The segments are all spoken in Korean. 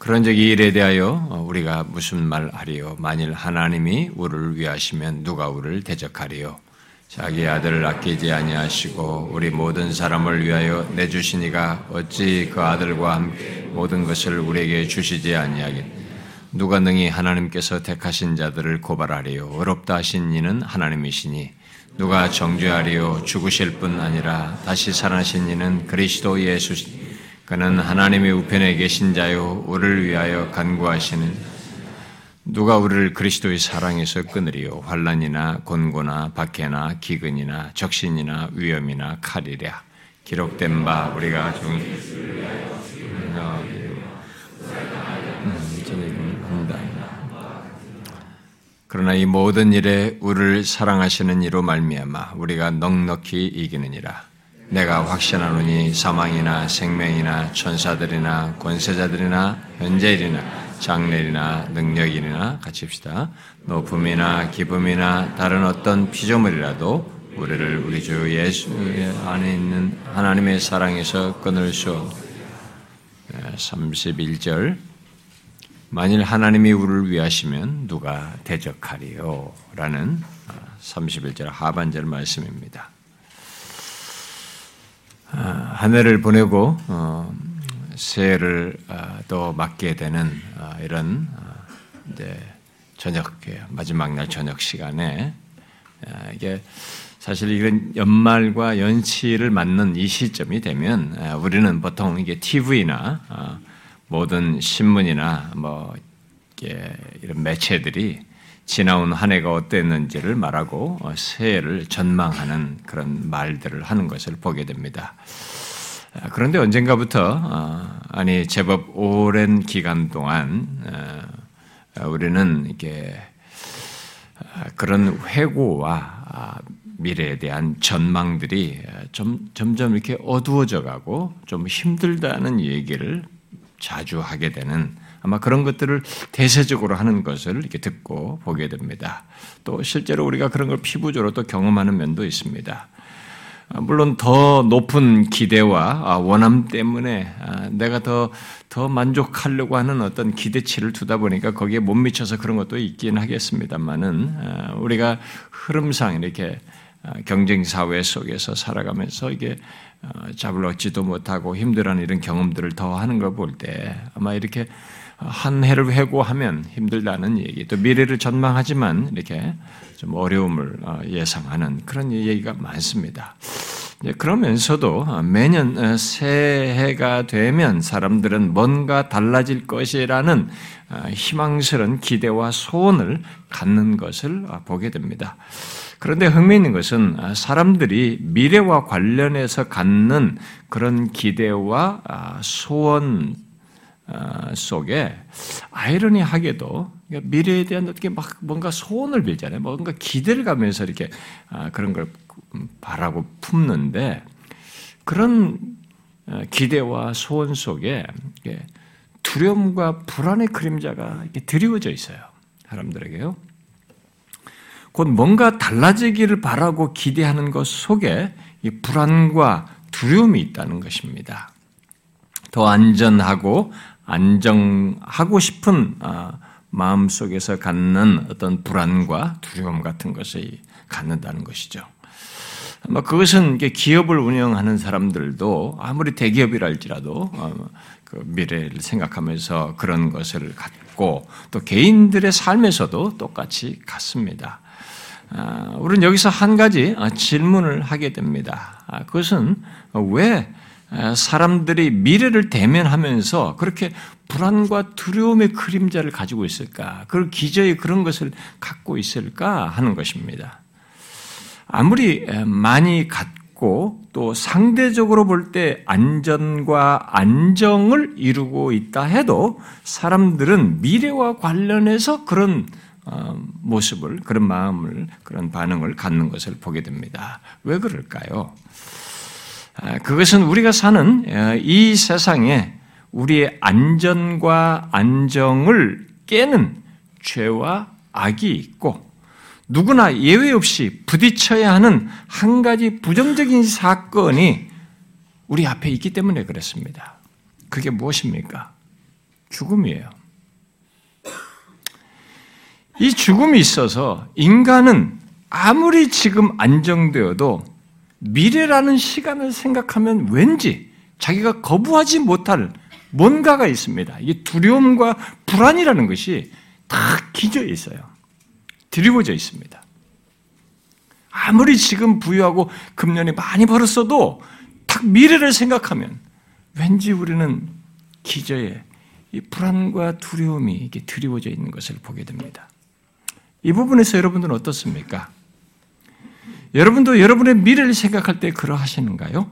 그런 적이 일에 대하여 우리가 무슨 말 하리요? 만일 하나님이 우리를 위하시면 누가 우리를 대적하리요? 자기 아들을 아끼지 아니하시고 우리 모든 사람을 위하여 내주시니가 어찌 그 아들과 함께 모든 것을 우리에게 주시지 아니하겠 누가 능히 하나님께서 택하신 자들을 고발하리요 어렵다 하신 이는 하나님이시니 누가 정죄하리요 죽으실 뿐 아니라 다시 살아신 이는 그리스도 예수 그는 하나님의 우편에 계신 자요 우리를 위하여 간구하시는 누가 우리를 그리스도의 사랑에서 끊으리요? 환란이나 곤고나 박해나 기근이나 적신이나 위험이나 칼이랴. 기록된 바 우리가 종이 그러나 이 모든 일에 우리를 사랑하시는 이로 말미암아 우리가 넉넉히 이기느니라. 내가 확신하노니 사망이나 생명이나 천사들이나 권세자들이나 현재일이나 장례이나 능력이나 같이 합시다. 높음이나 기쁨이나 다른 어떤 피조물이라도 우리를 우리 주 예수 안에 있는 하나님의 사랑에서 끊을 수 31절 만일 하나님이 우리를 위하시면 누가 대적하리요? 라는 31절 하반절 말씀입니다. 아, 한 해를 보내고 어, 새해를 아, 또 맞게 되는 아, 이런 저녁 마지막 날 저녁 시간에 이게 사실 이런 연말과 연치를 맞는 이 시점이 되면 우리는 보통 이게 TV나 모든 신문이나 뭐 이런 매체들이 지나온 한 해가 어땠는지를 말하고 어, 새해를 전망하는 그런 말들을 하는 것을 보게 됩니다. 아, 그런데 언젠가부터 어, 아니 제법 오랜 기간 동안 어, 우리는 이게 아, 그런 회고와 아, 미래에 대한 전망들이 좀 점점 이렇게 어두워져 가고 좀 힘들다는 얘기를 자주 하게 되는 아마 그런 것들을 대세적으로 하는 것을 이렇게 듣고 보게 됩니다. 또 실제로 우리가 그런 걸 피부적으로 또 경험하는 면도 있습니다. 아, 물론 더 높은 기대와 아, 원함 때문에 아, 내가 더, 더 만족하려고 하는 어떤 기대치를 두다 보니까 거기에 못 미쳐서 그런 것도 있긴 하겠습니다만은 우리가 흐름상 이렇게 경쟁 사회 속에서 살아가면서 이게 잡을 얻지도 못하고 힘들어하는 이런 경험들을 더 하는 걸 볼 때 아마 이렇게 한 해를 회고하면 힘들다는 얘기, 또 미래를 전망하지만 이렇게 좀 어려움을 어, 예상하는 그런 얘기가 많습니다. 그러면서도 매년 어, 새해가 되면 사람들은 뭔가 달라질 것이라는 어, 희망스러운 기대와 소원을 갖는 것을 보게 됩니다. 그런데 흥미있는 것은 사람들이 미래와 관련해서 갖는 그런 기대와 소원 어, 속에 아이러니하게도 미래에 대한 어떻게 막 뭔가 소원을 빌잖아요. 뭔가 기대를 가면서 이렇게 아, 그런 걸 바라고 품는데 그런 어, 기대와 소원 속에 두려움과 불안의 그림자가 이렇게 드리워져 있어요. 사람들에게요. 곧 뭔가 달라지기를 바라고 기대하는 것 속에 이 불안과 두려움이 있다는 것입니다. 더 안전하고 안정하고 싶은 아, 마음 속에서 갖는 어떤 불안과 두려움 같은 것이 갖는다는 것이죠. 뭐 그것은 기업을 운영하는 사람들도 아무리 대기업이랄지라도 어, 그 미래를 생각하면서 그런 것을 갖고 또 개인들의 삶에서도 똑같이 같습니다. 아, 우리는 여기서 한 가지 아, 질문을 하게 됩니다. 그것은 왜 사람들이 미래를 대면하면서 그렇게 불안과 두려움의 그림자를 가지고 있을까? 그 기저에 그런 것을 갖고 있을까 하는 것입니다. 아무리 많이 갖고 또 상대적으로 볼 때 안전과 안정을 이루고 있다 해도 사람들은 미래와 관련해서 그런 어, 모습을, 그런 마음을, 그런 반응을 갖는 것을 보게 됩니다. 왜 그럴까요? 아, 그것은 우리가 사는 어, 이 세상에 우리의 안전과 안정을 깨는 죄와 악이 있고 누구나 예외 없이 부딪혀야 하는 한 가지 부정적인 사건이 우리 앞에 있기 때문에 그렇습니다. 그게 무엇입니까? 죽음이에요. 이 죽음이 있어서 인간은 아무리 지금 안정되어도 미래라는 시간을 생각하면 왠지 자기가 거부하지 못할 뭔가가 있습니다. 이게 두려움과 불안이라는 것이 다 기저에 있어요. 드리워져 있습니다. 아무리 지금 부유하고 금년이 많이 벌었어도 딱 미래를 생각하면 왠지 우리는 기저에 이 불안과 두려움이 이게 드리워져 있는 것을 보게 됩니다. 이 부분에서 여러분들은 어떻습니까? 여러분도 여러분의 미래를 생각할 때 그러하시는가요?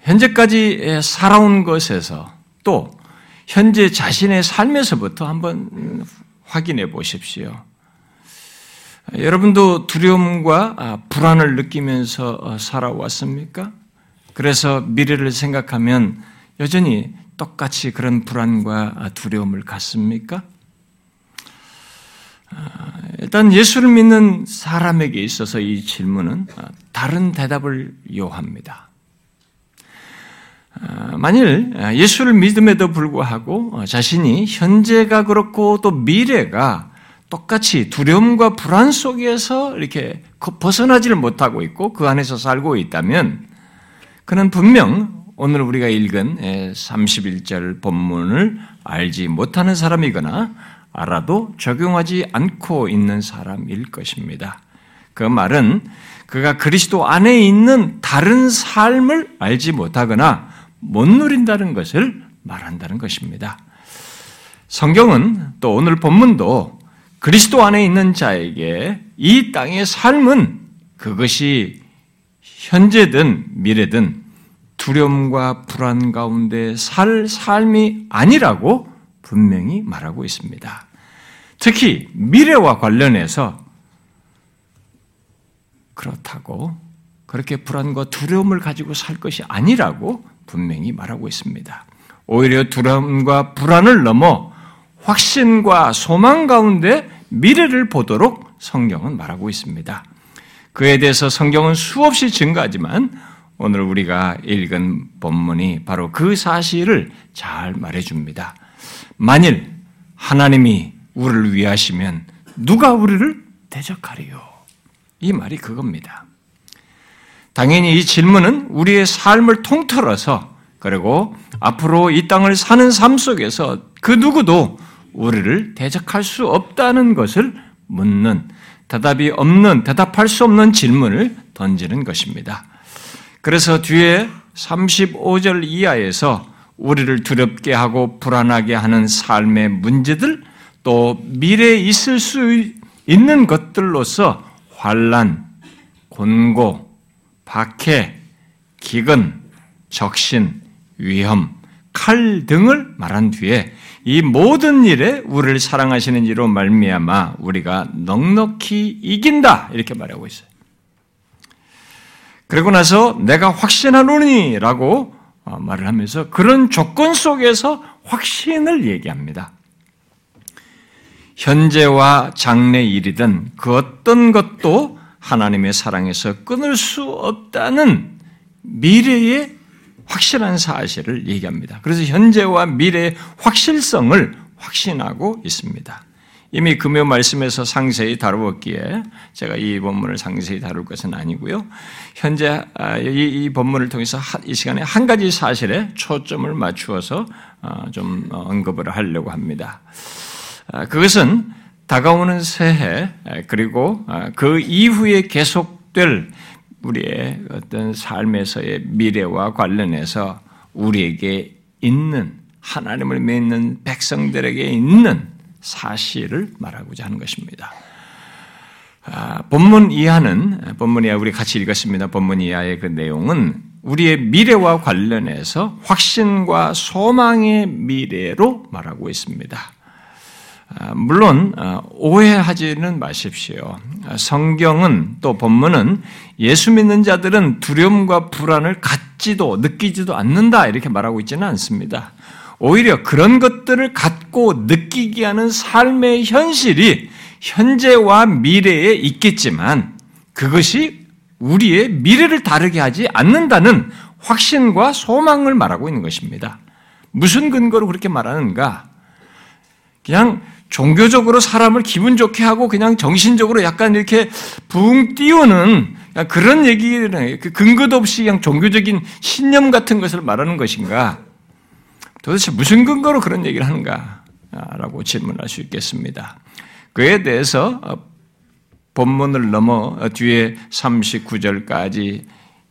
현재까지 살아온 것에서 또 현재 자신의 삶에서부터 한번 확인해 보십시오. 여러분도 두려움과 불안을 느끼면서 살아왔습니까? 그래서 미래를 생각하면 여전히 똑같이 그런 불안과 두려움을 갖습니까? 일단 예수를 믿는 사람에게 있어서 이 질문은 다른 대답을 요합니다. 만일 예수를 믿음에도 불구하고 자신이 현재가 그렇고 또 미래가 똑같이 두려움과 불안 속에서 이렇게 벗어나지를 못하고 있고 그 안에서 살고 있다면 그는 분명 오늘 우리가 읽은 31절 본문을 알지 못하는 사람이거나 알아도 적용하지 않고 있는 사람일 것입니다. 그 말은 그가 그리스도 안에 있는 다른 삶을 알지 못하거나 못 누린다는 것을 말한다는 것입니다. 성경은 또 오늘 본문도 그리스도 안에 있는 자에게 이 땅의 삶은 그것이 현재든 미래든 두려움과 불안 가운데 살 삶이 아니라고 분명히 말하고 있습니다. 특히 미래와 관련해서 그렇다고 그렇게 불안과 두려움을 가지고 살 것이 아니라고 분명히 말하고 있습니다. 오히려 두려움과 불안을 넘어 확신과 소망 가운데 미래를 보도록 성경은 말하고 있습니다. 그에 대해서 성경은 수없이 증거하지만 오늘 우리가 읽은 본문이 바로 그 사실을 잘 말해줍니다. 만일 하나님이 우리를 위하시면 누가 우리를 대적하리요? 이 말이 그겁니다. 당연히 이 질문은 우리의 삶을 통틀어서 그리고 앞으로 이 땅을 사는 삶 속에서 그 누구도 우리를 대적할 수 없다는 것을 묻는 대답이 없는 대답할 수 없는 질문을 던지는 것입니다. 그래서 뒤에 35절 이하에서 우리를 두렵게 하고 불안하게 하는 삶의 문제들 또 미래에 있을 수 있는 것들로서 환란, 곤고, 박해, 기근, 적신, 위험, 칼 등을 말한 뒤에 이 모든 일에 우리를 사랑하시는 이로 말미암아 우리가 넉넉히 이긴다 이렇게 말하고 있어요. 그리고 나서 내가 확신하노니라고 어, 말을 하면서 그런 조건 속에서 확신을 얘기합니다. 현재와 장래 일이든 그 어떤 것도 하나님의 사랑에서 끊을 수 없다는 미래의 확실한 사실을 얘기합니다. 그래서 현재와 미래의 확실성을 확신하고 있습니다. 이미 금요 말씀에서 상세히 다루었기에 제가 이 본문을 상세히 다룰 것은 아니고요. 현재 아, 이, 본문을 통해서 이 시간에 한 가지 사실에 초점을 맞추어서 어, 좀 언급을 하려고 합니다. 아, 그것은 다가오는 새해 그리고 아, 그 이후에 계속될 우리의 어떤 삶에서의 미래와 관련해서 우리에게 있는 하나님을 믿는 백성들에게 있는 사실을 말하고자 하는 것입니다. 아, 본문 이하는 본문 이하 우리 같이 읽었습니다. 본문 이하의 그 내용은 우리의 미래와 관련해서 확신과 소망의 미래로 말하고 있습니다. 아, 물론 아, 오해하지는 마십시오. 아, 성경은 또 본문은 예수 믿는 자들은 두려움과 불안을 갖지도 느끼지도 않는다 이렇게 말하고 있지는 않습니다. 오히려 그런 것들을 갖고 느끼게 하는 삶의 현실이 현재와 미래에 있겠지만 그것이 우리의 미래를 다르게 하지 않는다는 확신과 소망을 말하고 있는 것입니다. 무슨 근거로 그렇게 말하는가? 그냥 종교적으로 사람을 기분 좋게 하고 그냥 정신적으로 약간 이렇게 붕 띄우는 그런 얘기는 그 근거도 없이 그냥 종교적인 신념 같은 것을 말하는 것인가? 도대체 무슨 근거로 그런 얘기를 하는가? 라고 질문할 수 있겠습니다. 그에 대해서 본문을 넘어 뒤에 39절까지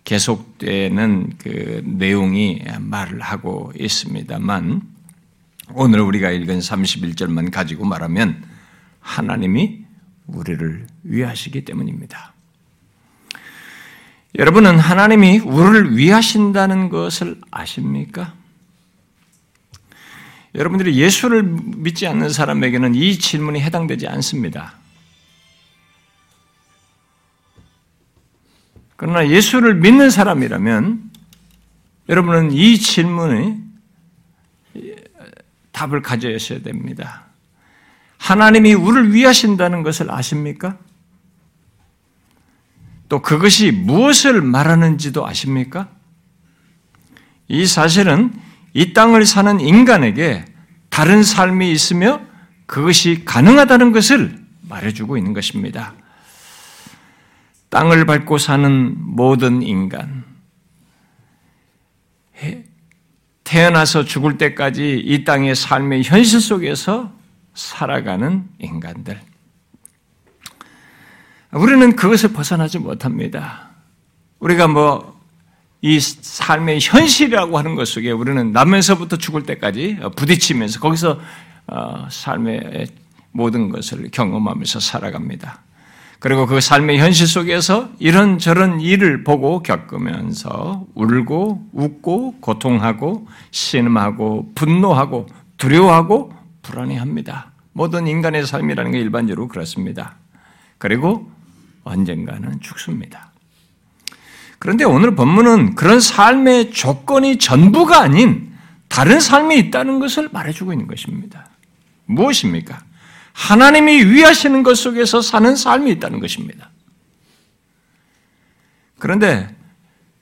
계속되는 그 내용이 말을 하고 있습니다만 오늘 우리가 읽은 31절만 가지고 말하면 하나님이 우리를 위하시기 때문입니다. 여러분은 하나님이 우리를 위하신다는 것을 아십니까? 여러분들이 예수를 믿지 않는 사람에게는 이 질문이 해당되지 않습니다. 그러나 예수를 믿는 사람이라면 여러분은 이 질문에 답을 가져야 됩니다. 하나님이 우리를 위하신다는 것을 아십니까? 또 그것이 무엇을 말하는지도 아십니까? 이 사실은 이 땅을 사는 인간에게 다른 삶이 있으며 그것이 가능하다는 것을 말해주고 있는 것입니다. 땅을 밟고 사는 모든 인간, 태어나서 죽을 때까지 이 땅의 삶의 현실 속에서 살아가는 인간들. 우리는 그것을 벗어나지 못합니다. 우리가 뭐, 이 삶의 현실이라고 하는 것 속에 우리는 나면서부터 죽을 때까지 부딪히면서 거기서 어, 삶의 모든 것을 경험하면서 살아갑니다. 그리고 그 삶의 현실 속에서 이런저런 일을 보고 겪으면서 울고 웃고 고통하고 신음하고 분노하고 두려워하고 불안해합니다. 모든 인간의 삶이라는 게 일반적으로 그렇습니다. 그리고 언젠가는 죽습니다. 그런데 오늘 본문은 그런 삶의 조건이 전부가 아닌 다른 삶이 있다는 것을 말해주고 있는 것입니다. 무엇입니까? 하나님이 위하시는 것 속에서 사는 삶이 있다는 것입니다. 그런데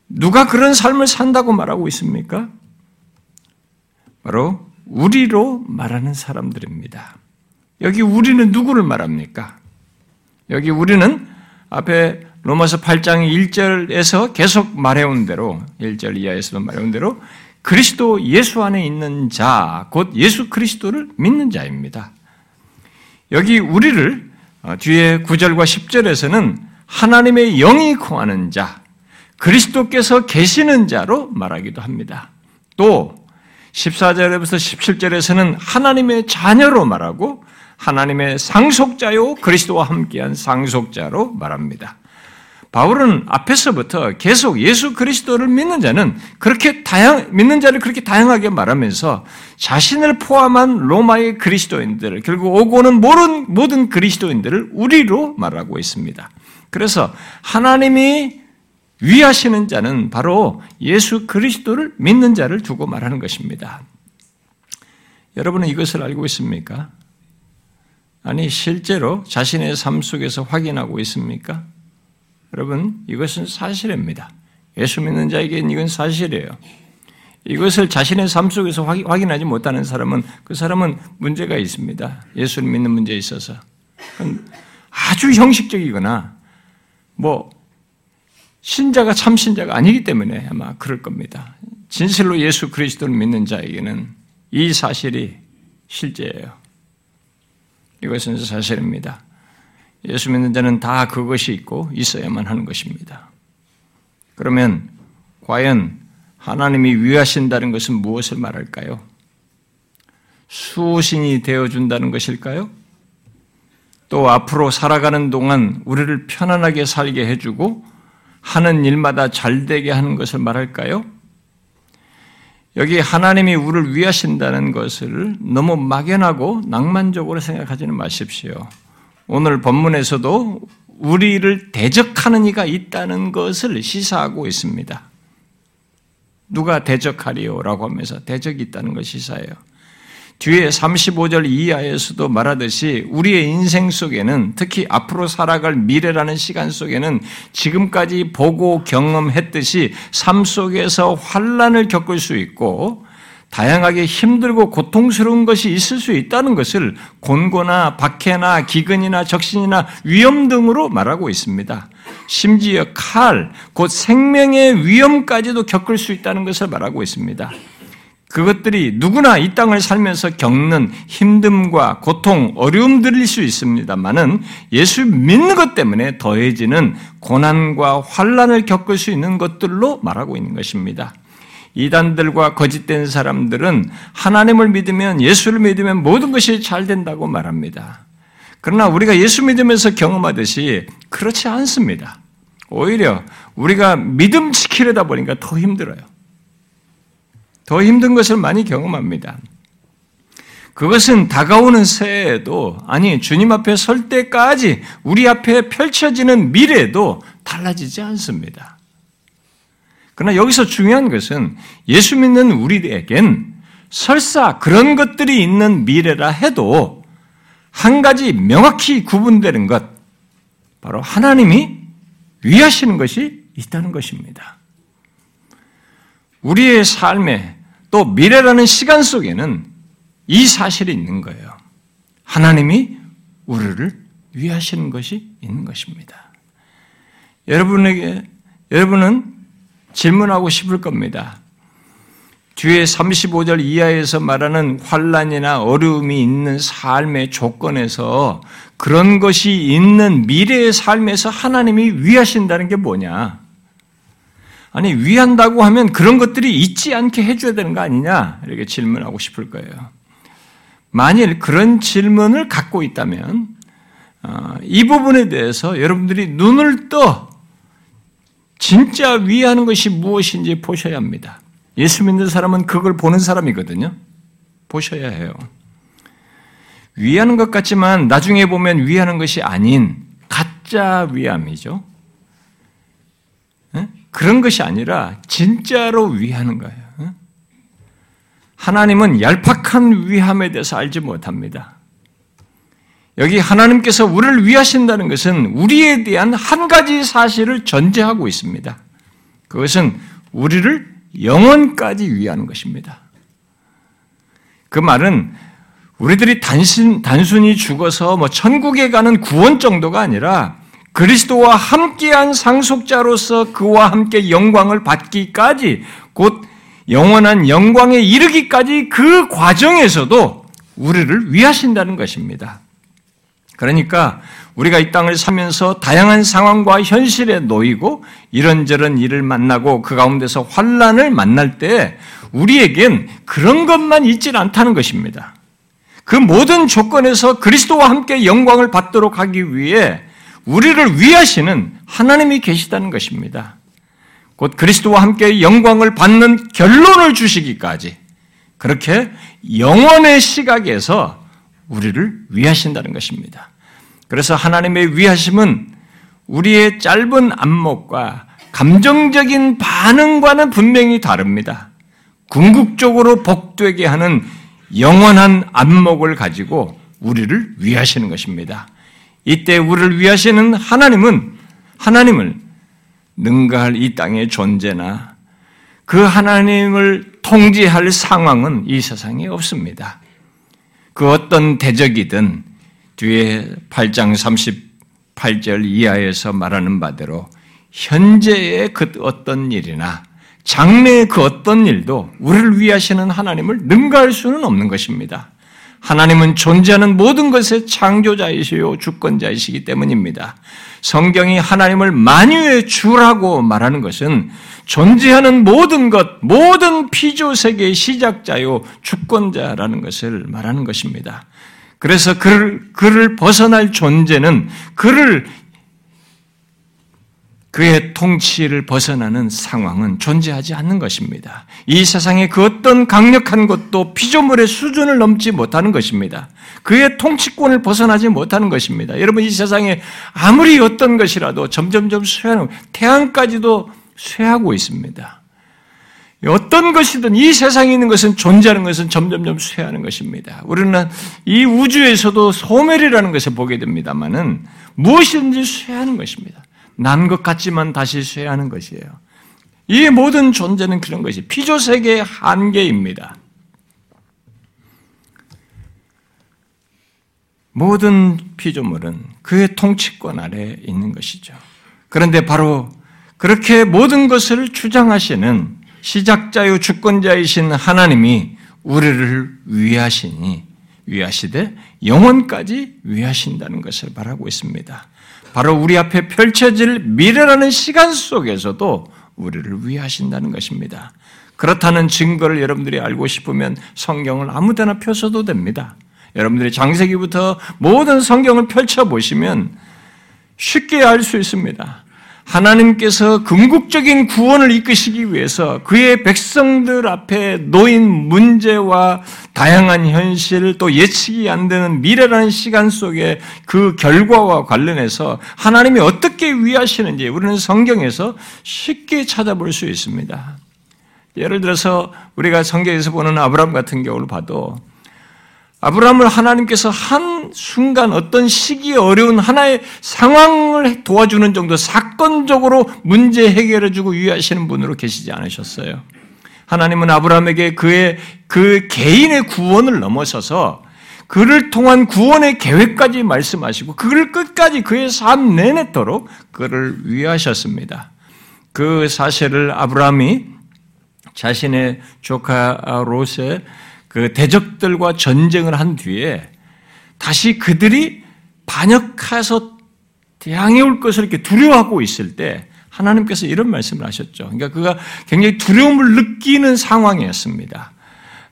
누가 그런 삶을 산다고 말하고 있습니까? 바로 우리로 말하는 사람들입니다. 여기 우리는 누구를 말합니까? 여기 우리는 앞에 로마서 8장 1절에서 계속 말해온 대로 1절 이하에서도 말해온 대로 그리스도 예수 안에 있는 자, 곧 예수 그리스도를 믿는 자입니다. 여기 우리를 어, 뒤에 9절과 10절에서는 하나님의 영이 공하는 자, 그리스도께서 계시는 자로 말하기도 합니다. 또 14절에서 17절에서는 하나님의 자녀로 말하고 하나님의 상속자요 그리스도와 함께한 상속자로 말합니다. 바울은 앞에서부터 계속 예수 그리스도를 믿는 자는 그렇게 다양, 믿는 자를 그렇게 다양하게 말하면서 자신을 포함한 로마의 그리스도인들을, 결국 오고는 모든, 모든 그리스도인들을 우리로 말하고 있습니다. 그래서 하나님이 위하시는 자는 바로 예수 그리스도를 믿는 자를 두고 말하는 것입니다. 여러분은 이것을 알고 있습니까? 아니, 실제로 자신의 삶 속에서 확인하고 있습니까? 여러분, 이것은 사실입니다. 예수 믿는 자에게는 이건 사실이에요. 이것을 자신의 삶 속에서 확인하지 못하는 사람은 그 사람은 문제가 있습니다. 예수를 믿는 문제에 있어서. 아주 형식적이거나 뭐 신자가 참 신자가 아니기 때문에 아마 그럴 겁니다. 진실로 예수 그리스도를 믿는 자에게는 이 사실이 실제예요. 이것은 사실입니다. 예수 믿는 자는 다 그것이 있고 있어야만 하는 것입니다. 그러면 과연 하나님이 위하신다는 것은 무엇을 말할까요? 수신이 되어준다는 것일까요? 또 앞으로 살아가는 동안 우리를 편안하게 살게 해주고 하는 일마다 잘 되게 하는 것을 말할까요? 여기 하나님이 우리를 위하신다는 것을 너무 막연하고 낭만적으로 생각하지는 마십시오. 오늘 본문에서도 우리를 대적하는 이가 있다는 것을 시사하고 있습니다. 누가 대적하리요 라고 하면서 대적이 있다는 것을 시사해요. 뒤에 35절 이하에서도 말하듯이 우리의 인생 속에는 특히 앞으로 살아갈 미래라는 시간 속에는 지금까지 보고 경험했듯이 삶 속에서 환란을 겪을 수 있고 다양하게 힘들고 고통스러운 것이 있을 수 있다는 것을 곤고나 박해나 기근이나 적신이나 위험 등으로 말하고 있습니다. 심지어 칼, 곧 생명의 위험까지도 겪을 수 있다는 것을 말하고 있습니다. 그것들이 누구나 이 땅을 살면서 겪는 힘듦과 고통, 어려움들일 수 있습니다만은 예수 믿는 것 때문에 더해지는 고난과 환란을 겪을 수 있는 것들로 말하고 있는 것입니다. 이단들과 거짓된 사람들은 하나님을 믿으면 예수를 믿으면 모든 것이 잘 된다고 말합니다. 그러나 우리가 예수 믿으면서 경험하듯이 그렇지 않습니다. 오히려 우리가 믿음 지키려다 보니까 더 힘들어요. 더 힘든 것을 많이 경험합니다. 그것은 다가오는 새해에도, 아니, 주님 앞에 설 때까지 우리 앞에 펼쳐지는 미래도 달라지지 않습니다. 그러나 여기서 중요한 것은 예수 믿는 우리에겐 설사 그런 것들이 있는 미래라 해도 한 가지 명확히 구분되는 것, 바로 하나님이 위하시는 것이 있다는 것입니다. 우리의 삶에 또 미래라는 시간 속에는 이 사실이 있는 거예요. 하나님이 우리를 위하시는 것이 있는 것입니다. 여러분에게, 여러분은 질문하고 싶을 겁니다. 뒤에 35절 이하에서 말하는 환란이나 어려움이 있는 삶의 조건에서 그런 것이 있는 미래의 삶에서 하나님이 위하신다는 게 뭐냐? 아니, 위한다고 하면 그런 것들이 있지 않게 해줘야 되는 거 아니냐? 이렇게 질문하고 싶을 거예요. 만일 그런 질문을 갖고 있다면, 어, 이 부분에 대해서 여러분들이 눈을 떠 진짜 위하는 것이 무엇인지 보셔야 합니다. 예수 믿는 사람은 그걸 보는 사람이거든요. 보셔야 해요. 위하는 것 같지만 나중에 보면 위하는 것이 아닌 가짜 위함이죠. 그런 것이 아니라 진짜로 위하는 거예요. 하나님은 얄팍한 위함에 대해서 알지 못합니다. 여기 하나님께서 우리를 위하신다는 것은 우리에 대한 한 가지 사실을 전제하고 있습니다. 그것은 우리를 영원까지 위하는 것입니다. 그 말은 우리들이 단순, 단순히 죽어서 뭐 천국에 가는 구원 정도가 아니라 그리스도와 함께한 상속자로서 그와 함께 영광을 받기까지 곧 영원한 영광에 이르기까지 그 과정에서도 우리를 위하신다는 것입니다. 그러니까 우리가 이 땅을 사면서 다양한 상황과 현실에 놓이고 이런저런 일을 만나고 그 가운데서 환란을 만날 때 우리에겐 그런 것만 있질 않다는 것입니다. 그 모든 조건에서 그리스도와 함께 영광을 받도록 하기 위해 우리를 위하시는 하나님이 계시다는 것입니다. 곧 그리스도와 함께 영광을 받는 결론을 주시기까지 그렇게 영원의 시각에서 우리를 위하신다는 것입니다. 그래서 하나님의 위하심은 우리의 짧은 안목과 감정적인 반응과는 분명히 다릅니다. 궁극적으로 복되게 하는 영원한 안목을 가지고 우리를 위하시는 것입니다. 이때 우리를 위하시는 하나님은 하나님을 능가할 이 땅의 존재나 그 하나님을 통제할 상황은 이 세상에 없습니다. 그 어떤 대적이든 뒤에 8장 38절 이하에서 말하는 바대로 현재의 그 어떤 일이나 장래의 그 어떤 일도 우리를 위하시는 하나님을 능가할 수는 없는 것입니다. 하나님은 존재하는 모든 것의 창조자이시요 주권자이시기 때문입니다. 성경이 하나님을 만유의 주라고 말하는 것은 존재하는 모든 것, 모든 피조 세계의 시작자요 주권자라는 것을 말하는 것입니다. 그래서 그를, 그를 벗어날 존재는 그를 그의 통치를 벗어나는 상황은 존재하지 않는 것입니다. 이 세상의 그 어떤 강력한 것도 피조물의 수준을 넘지 못하는 것입니다. 그의 통치권을 벗어나지 못하는 것입니다. 여러분 이 세상에 아무리 어떤 것이라도 점점점 쇠하는 태양까지도 쇠하고 있습니다. 어떤 것이든 이 세상에 있는 것은 존재하는 것은 점점점 쇠하는 것입니다. 우리는 이 우주에서도 소멸이라는 것을 보게 됩니다만은 무엇이든지 쇠하는 것입니다. 난 것 같지만 다시 쇠하는 것이에요. 이 모든 존재는 그런 것이 피조 세계의 한계입니다. 모든 피조물은 그의 통치권 아래 있는 것이죠. 그런데 바로 그렇게 모든 것을 주장하시는 시작자요 주권자이신 하나님이 우리를 위하시니 위하시되 영원까지 위하신다는 것을 말하고 있습니다. 바로 우리 앞에 펼쳐질 미래라는 시간 속에서도 우리를 위하신다는 것입니다. 그렇다는 증거를 여러분들이 알고 싶으면 성경을 아무 데나 펴서도 됩니다. 여러분들이 장세기부터 모든 성경을 펼쳐보시면 쉽게 알 수 있습니다. 하나님께서 궁극적인 구원을 이끄시기 위해서 그의 백성들 앞에 놓인 문제와 다양한 현실 또 예측이 안 되는 미래라는 시간 속에 그 결과와 관련해서 하나님이 어떻게 위하시는지 우리는 성경에서 쉽게 찾아볼 수 있습니다. 예를 들어서 우리가 성경에서 보는 아브라함 같은 경우를 봐도 아브라함을 하나님께서 한 순간 어떤 시기에 어려운 하나의 상황을 도와주는 정도 사건적으로 문제 해결해주고 유의하시는 분으로 계시지 않으셨어요. 하나님은 아브라함에게 그의 그 개인의 구원을 넘어서서 그를 통한 구원의 계획까지 말씀하시고 그를 끝까지 그의 삶 내내도록 그를 위하셨습니다. 그 사실을 아브라함이 자신의 조카 롯의 그 대적들과 전쟁을 한 뒤에 다시 그들이 반역해서 대항해 올 것을 이렇게 두려워하고 있을 때 하나님께서 이런 말씀을 하셨죠. 그러니까 그가 굉장히 두려움을 느끼는 상황이었습니다.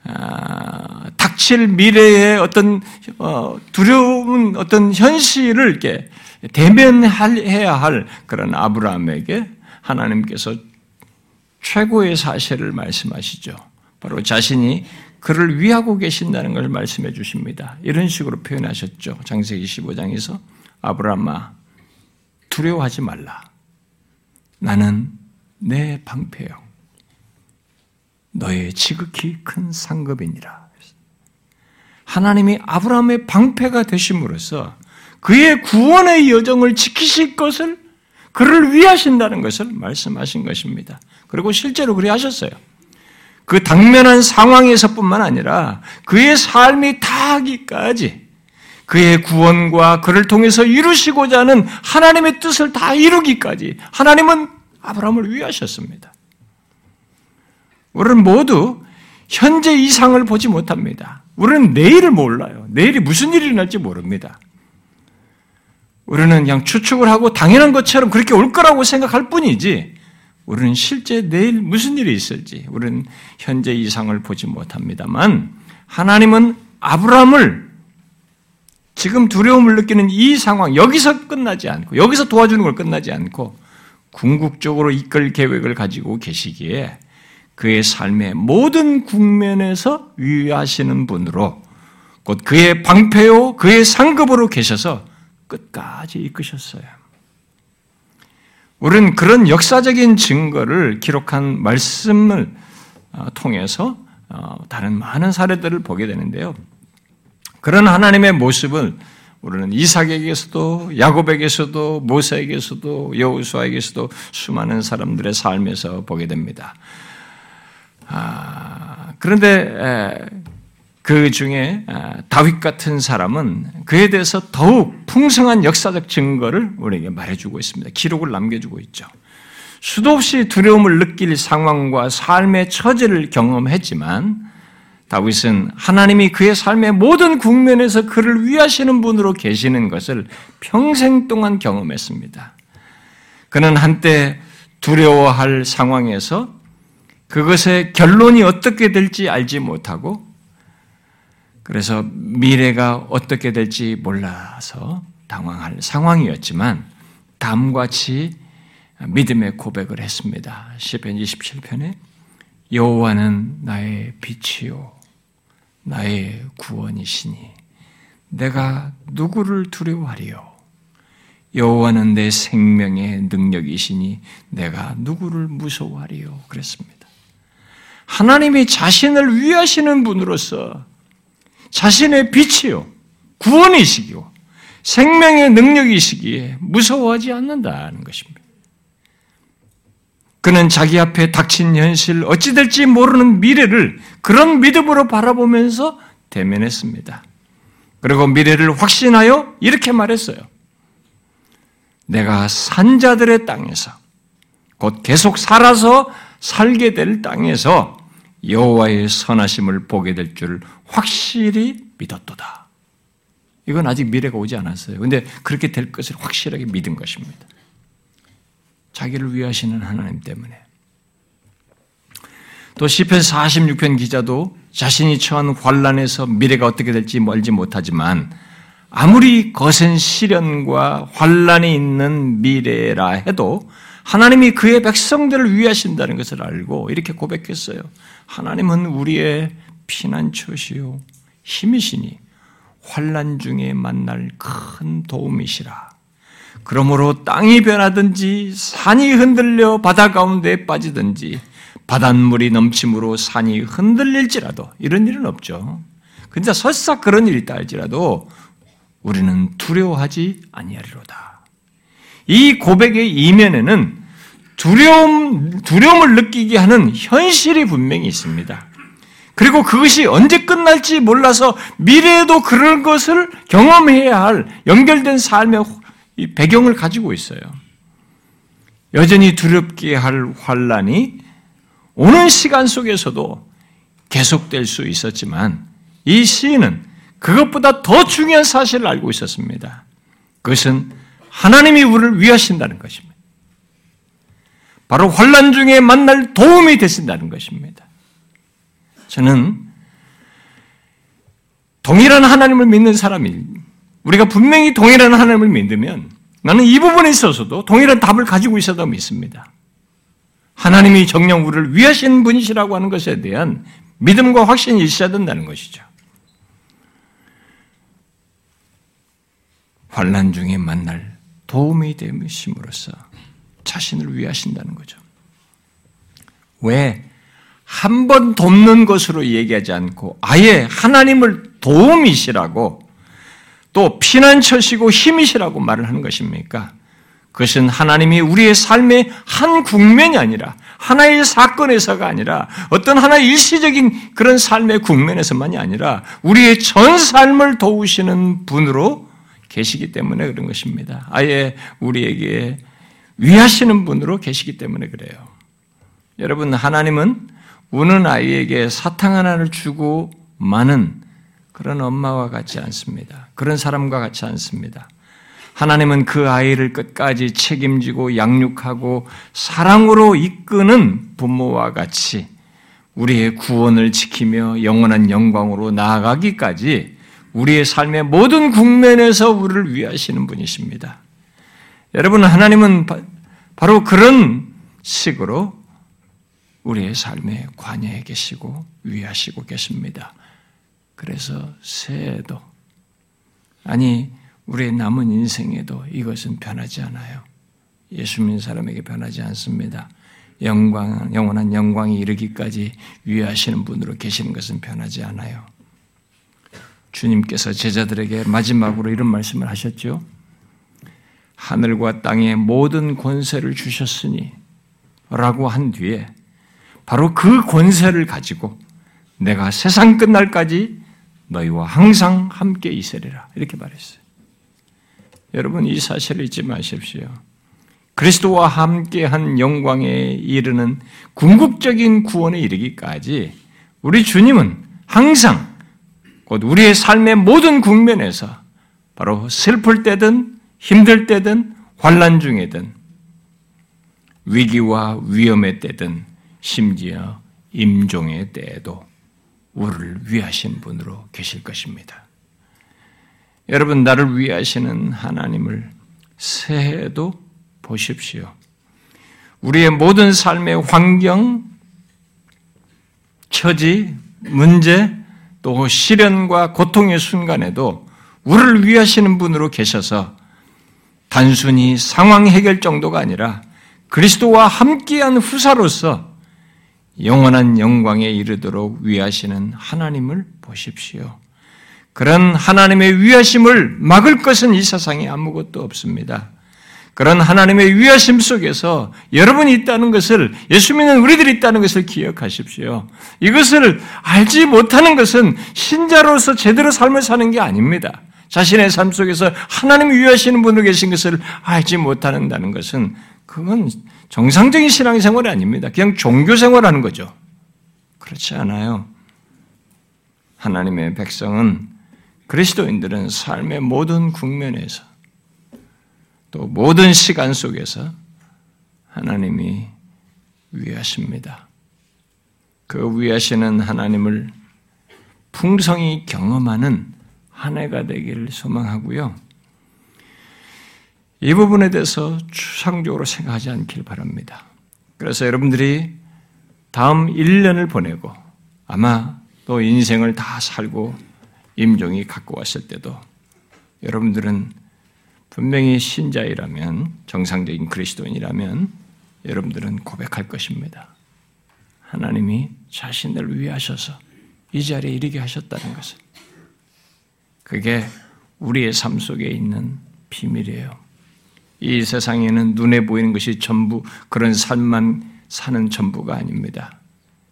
아, 닥칠 미래의 어떤 어, 두려운 어떤 현실을 이렇게 대면해야 할 그런 아브라함에게 하나님께서 최고의 사실을 말씀하시죠. 바로 자신이 그를 위하고 계신다는 걸 말씀해 주십니다. 이런 식으로 표현하셨죠. 장세기 15장에서 아브라함아 두려워하지 말라. 나는 내 방패요. 너의 지극히 큰 상급이니라. 하나님이 아브라함의 방패가 되심으로써 그의 구원의 여정을 지키실 것을 그를 위하신다는 것을 말씀하신 것입니다. 그리고 실제로 그리 하셨어요. 그 당면한 상황에서뿐만 아니라 그의 삶이 다하기까지 그의 구원과 그를 통해서 이루시고자 하는 하나님의 뜻을 다 이루기까지 하나님은 아브라함을 위하셨습니다. 우리는 모두 현재 이상을 보지 못합니다. 우리는 내일을 몰라요. 내일이 무슨 일이 날지 모릅니다. 우리는 그냥 추측을 하고 당연한 것처럼 그렇게 올 거라고 생각할 뿐이지 우리는 실제 내일 무슨 일이 있을지 우리는 현재 이상을 보지 못합니다만 하나님은 아브라함을 지금 두려움을 느끼는 이 상황 여기서 끝나지 않고 여기서 도와주는 걸 끝나지 않고 궁극적으로 이끌 계획을 가지고 계시기에 그의 삶의 모든 국면에서 위하시는 분으로 곧 그의 방패요 그의 상급으로 계셔서 끝까지 이끄셨어요. 우리는 그런 역사적인 증거를 기록한 말씀을 어, 통해서 어, 다른 많은 사례들을 보게 되는데요. 그런 하나님의 모습을 우리는 이삭에게서도 야곱에게서도 모세에게서도 여호수아에게서도 수많은 사람들의 삶에서 보게 됩니다. 아, 그런데 그 중에 아, 다윗 같은 사람은 그에 대해서 더욱 풍성한 역사적 증거를 우리에게 말해주고 있습니다. 기록을 남겨주고 있죠. 수도 없이 두려움을 느낄 상황과 삶의 처지를 경험했지만 다윗은 하나님이 그의 삶의 모든 국면에서 그를 위하시는 분으로 계시는 것을 평생 동안 경험했습니다. 그는 한때 두려워할 상황에서 그것의 결론이 어떻게 될지 알지 못하고 그래서 미래가 어떻게 될지 몰라서 당황할 상황이었지만 다음과 같이 믿음의 고백을 했습니다. 시편 27편에 여호와는 나의 빛이요 나의 구원이시니 내가 누구를 두려워하리요 여호와는 내 생명의 능력이시니 내가 누구를 무서워하리요 그랬습니다. 하나님이 자신을 위하시는 분으로서 자신의 빛이요, 구원이시기요, 생명의 능력이시기에 무서워하지 않는다는 것입니다. 그는 자기 앞에 닥친 현실, 어찌 될지 모르는 미래를 그런 믿음으로 바라보면서 대면했습니다. 그리고 미래를 확신하여 이렇게 말했어요. 내가 산자들의 땅에서 곧 계속 살아서 살게 될 땅에서 여호와의 선하심을 보게 될줄 확실히 믿었도다. 이건 아직 미래가 오지 않았어요. 근데 그렇게 될 것을 확실하게 믿은 것입니다. 자기를 위하시는 하나님 때문에. 또 시편 46편 기자도 자신이 처한 환란에서 미래가 어떻게 될지 멀지 못하지만 아무리 거센 시련과 환란이 있는 미래라 해도 하나님이 그의 백성들을 위하신다는 것을 알고 이렇게 고백했어요. 하나님은 우리의 피난처시요 힘이시니 환란 중에 만날 큰 도움이시라. 그러므로 땅이 변하든지 산이 흔들려 바다 가운데 빠지든지 바닷물이 넘침으로 산이 흔들릴지라도 이런 일은 없죠. 근데 설사 그런 일이 있다 할지라도 우리는 두려워하지 아니하리로다. 이 고백의 이면에는 두려움, 두려움을 느끼게 하는 현실이 분명히 있습니다. 그리고 그것이 언제 끝날지 몰라서 미래에도 그런 것을 경험해야 할 연결된 삶의 배경을 가지고 있어요. 여전히 두렵게 할 환란이 오는 시간 속에서도 계속될 수 있었지만 이 시인은 그것보다 더 중요한 사실을 알고 있었습니다. 그것은 하나님이 우리를 위하신다는 것입니다. 바로 환란 중에 만날 도움이 되신다는 것입니다. 저는 동일한 하나님을 믿는 사람이 우리가 분명히 동일한 하나님을 믿으면 나는 이 부분에 있어서도 동일한 답을 가지고 있어도 믿습니다. 하나님이 정녕 우리를 위하신 분이시라고 하는 것에 대한 믿음과 확신이 있어야 된다는 것이죠. 환란 중에 만날 도움이 되심으로써 자신을 위하신다는 거죠. 왜? 한 번 돕는 것으로 얘기하지 않고 아예 하나님을 도움이시라고 또 피난처시고 힘이시라고 말을 하는 것입니까? 그것은 하나님이 우리의 삶의 한 국면이 아니라 하나의 사건에서가 아니라 어떤 하나의 일시적인 그런 삶의 국면에서만이 아니라 우리의 전 삶을 도우시는 분으로 계시기 때문에 그런 것입니다. 아예 우리에게 위하시는 분으로 계시기 때문에 그래요. 여러분, 하나님은 우는 아이에게 사탕 하나를 주고 마는 그런 엄마와 같지 않습니다. 그런 사람과 같지 않습니다. 하나님은 그 아이를 끝까지 책임지고 양육하고 사랑으로 이끄는 부모와 같이 우리의 구원을 지키며 영원한 영광으로 나아가기까지 우리의 삶의 모든 국면에서 우리를 위하시는 분이십니다. 여러분, 하나님은 바로 그런 식으로 우리의 삶에 관여해 계시고 위하시고 계십니다. 그래서 새해에도, 아니, 우리의 남은 인생에도 이것은 변하지 않아요. 예수 믿는 사람에게 변하지 않습니다. 영광, 영원한 영광이 이르기까지 위하시는 분으로 계시는 것은 변하지 않아요. 주님께서 제자들에게 마지막으로 이런 말씀을 하셨죠. 하늘과 땅의 모든 권세를 주셨으니 라고 한 뒤에 바로 그 권세를 가지고 내가 세상 끝날까지 너희와 항상 함께 있으리라. 이렇게 말했어요. 여러분, 이 사실을 잊지 마십시오. 그리스도와 함께 한 영광에 이르는 궁극적인 구원에 이르기까지 우리 주님은 항상 곧 우리의 삶의 모든 국면에서 바로 슬플 때든 힘들 때든 환란 중에든 위기와 위험의 때든 심지어 임종의 때에도 우리를 위하신 분으로 계실 것입니다. 여러분 나를 위하시는 하나님을 새해에도 보십시오. 우리의 모든 삶의 환경, 처지, 문제, 또 시련과 고통의 순간에도 우리를 위하시는 분으로 계셔서 단순히 상황 해결 정도가 아니라 그리스도와 함께한 후사로서 영원한 영광에 이르도록 위하시는 하나님을 보십시오. 그런 하나님의 위하심을 막을 것은 이 세상에 아무것도 없습니다. 그런 하나님의 위하심 속에서 여러분이 있다는 것을 예수 믿는 우리들이 있다는 것을 기억하십시오. 이것을 알지 못하는 것은 신자로서 제대로 삶을 사는 게 아닙니다. 자신의 삶 속에서 하나님이 위하시는 분으로 계신 것을 알지 못한다는 것은 그건 정상적인 신앙생활이 아닙니다. 그냥 종교생활하는 거죠. 그렇지 않아요. 하나님의 백성은 그리스도인들은 삶의 모든 국면에서 또 모든 시간 속에서 하나님이 위하십니다. 그 위하시는 하나님을 풍성히 경험하는 한 해가 되기를 소망하고요. 이 부분에 대해서 추상적으로 생각하지 않길 바랍니다. 그래서 여러분들이 다음 1년을 보내고 아마 또 인생을 다 살고 임종이 갖고 왔을 때도 여러분들은 분명히 신자이라면 정상적인 그리스도인이라면 여러분들은 고백할 것입니다. 하나님이 자신을 위하셔서 이 자리에 이르게 하셨다는 것을. 그게 우리의 삶 속에 있는 비밀이에요. 이 세상에는 눈에 보이는 것이 전부 그런 삶만 사는 전부가 아닙니다.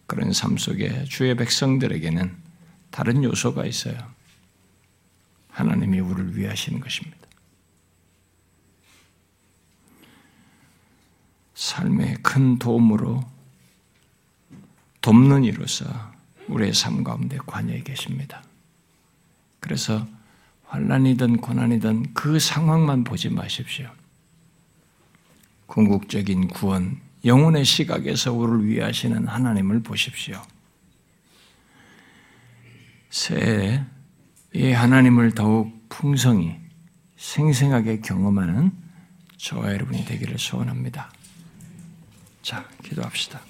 그런 삶 속에 주의 백성들에게는 다른 요소가 있어요. 하나님이 우리를 위하시는 것입니다. 삶의 큰 도움으로 돕는 이로서 우리의 삶 가운데 관여해 계십니다. 그래서 환란이든 고난이든 그 상황만 보지 마십시오. 궁극적인 구원, 영혼의 시각에서 우리를 위하시는 하나님을 보십시오. 새해 이 하나님을 더욱 풍성히 생생하게 경험하는 저와 여러분이 되기를 소원합니다. 자, 기도합시다.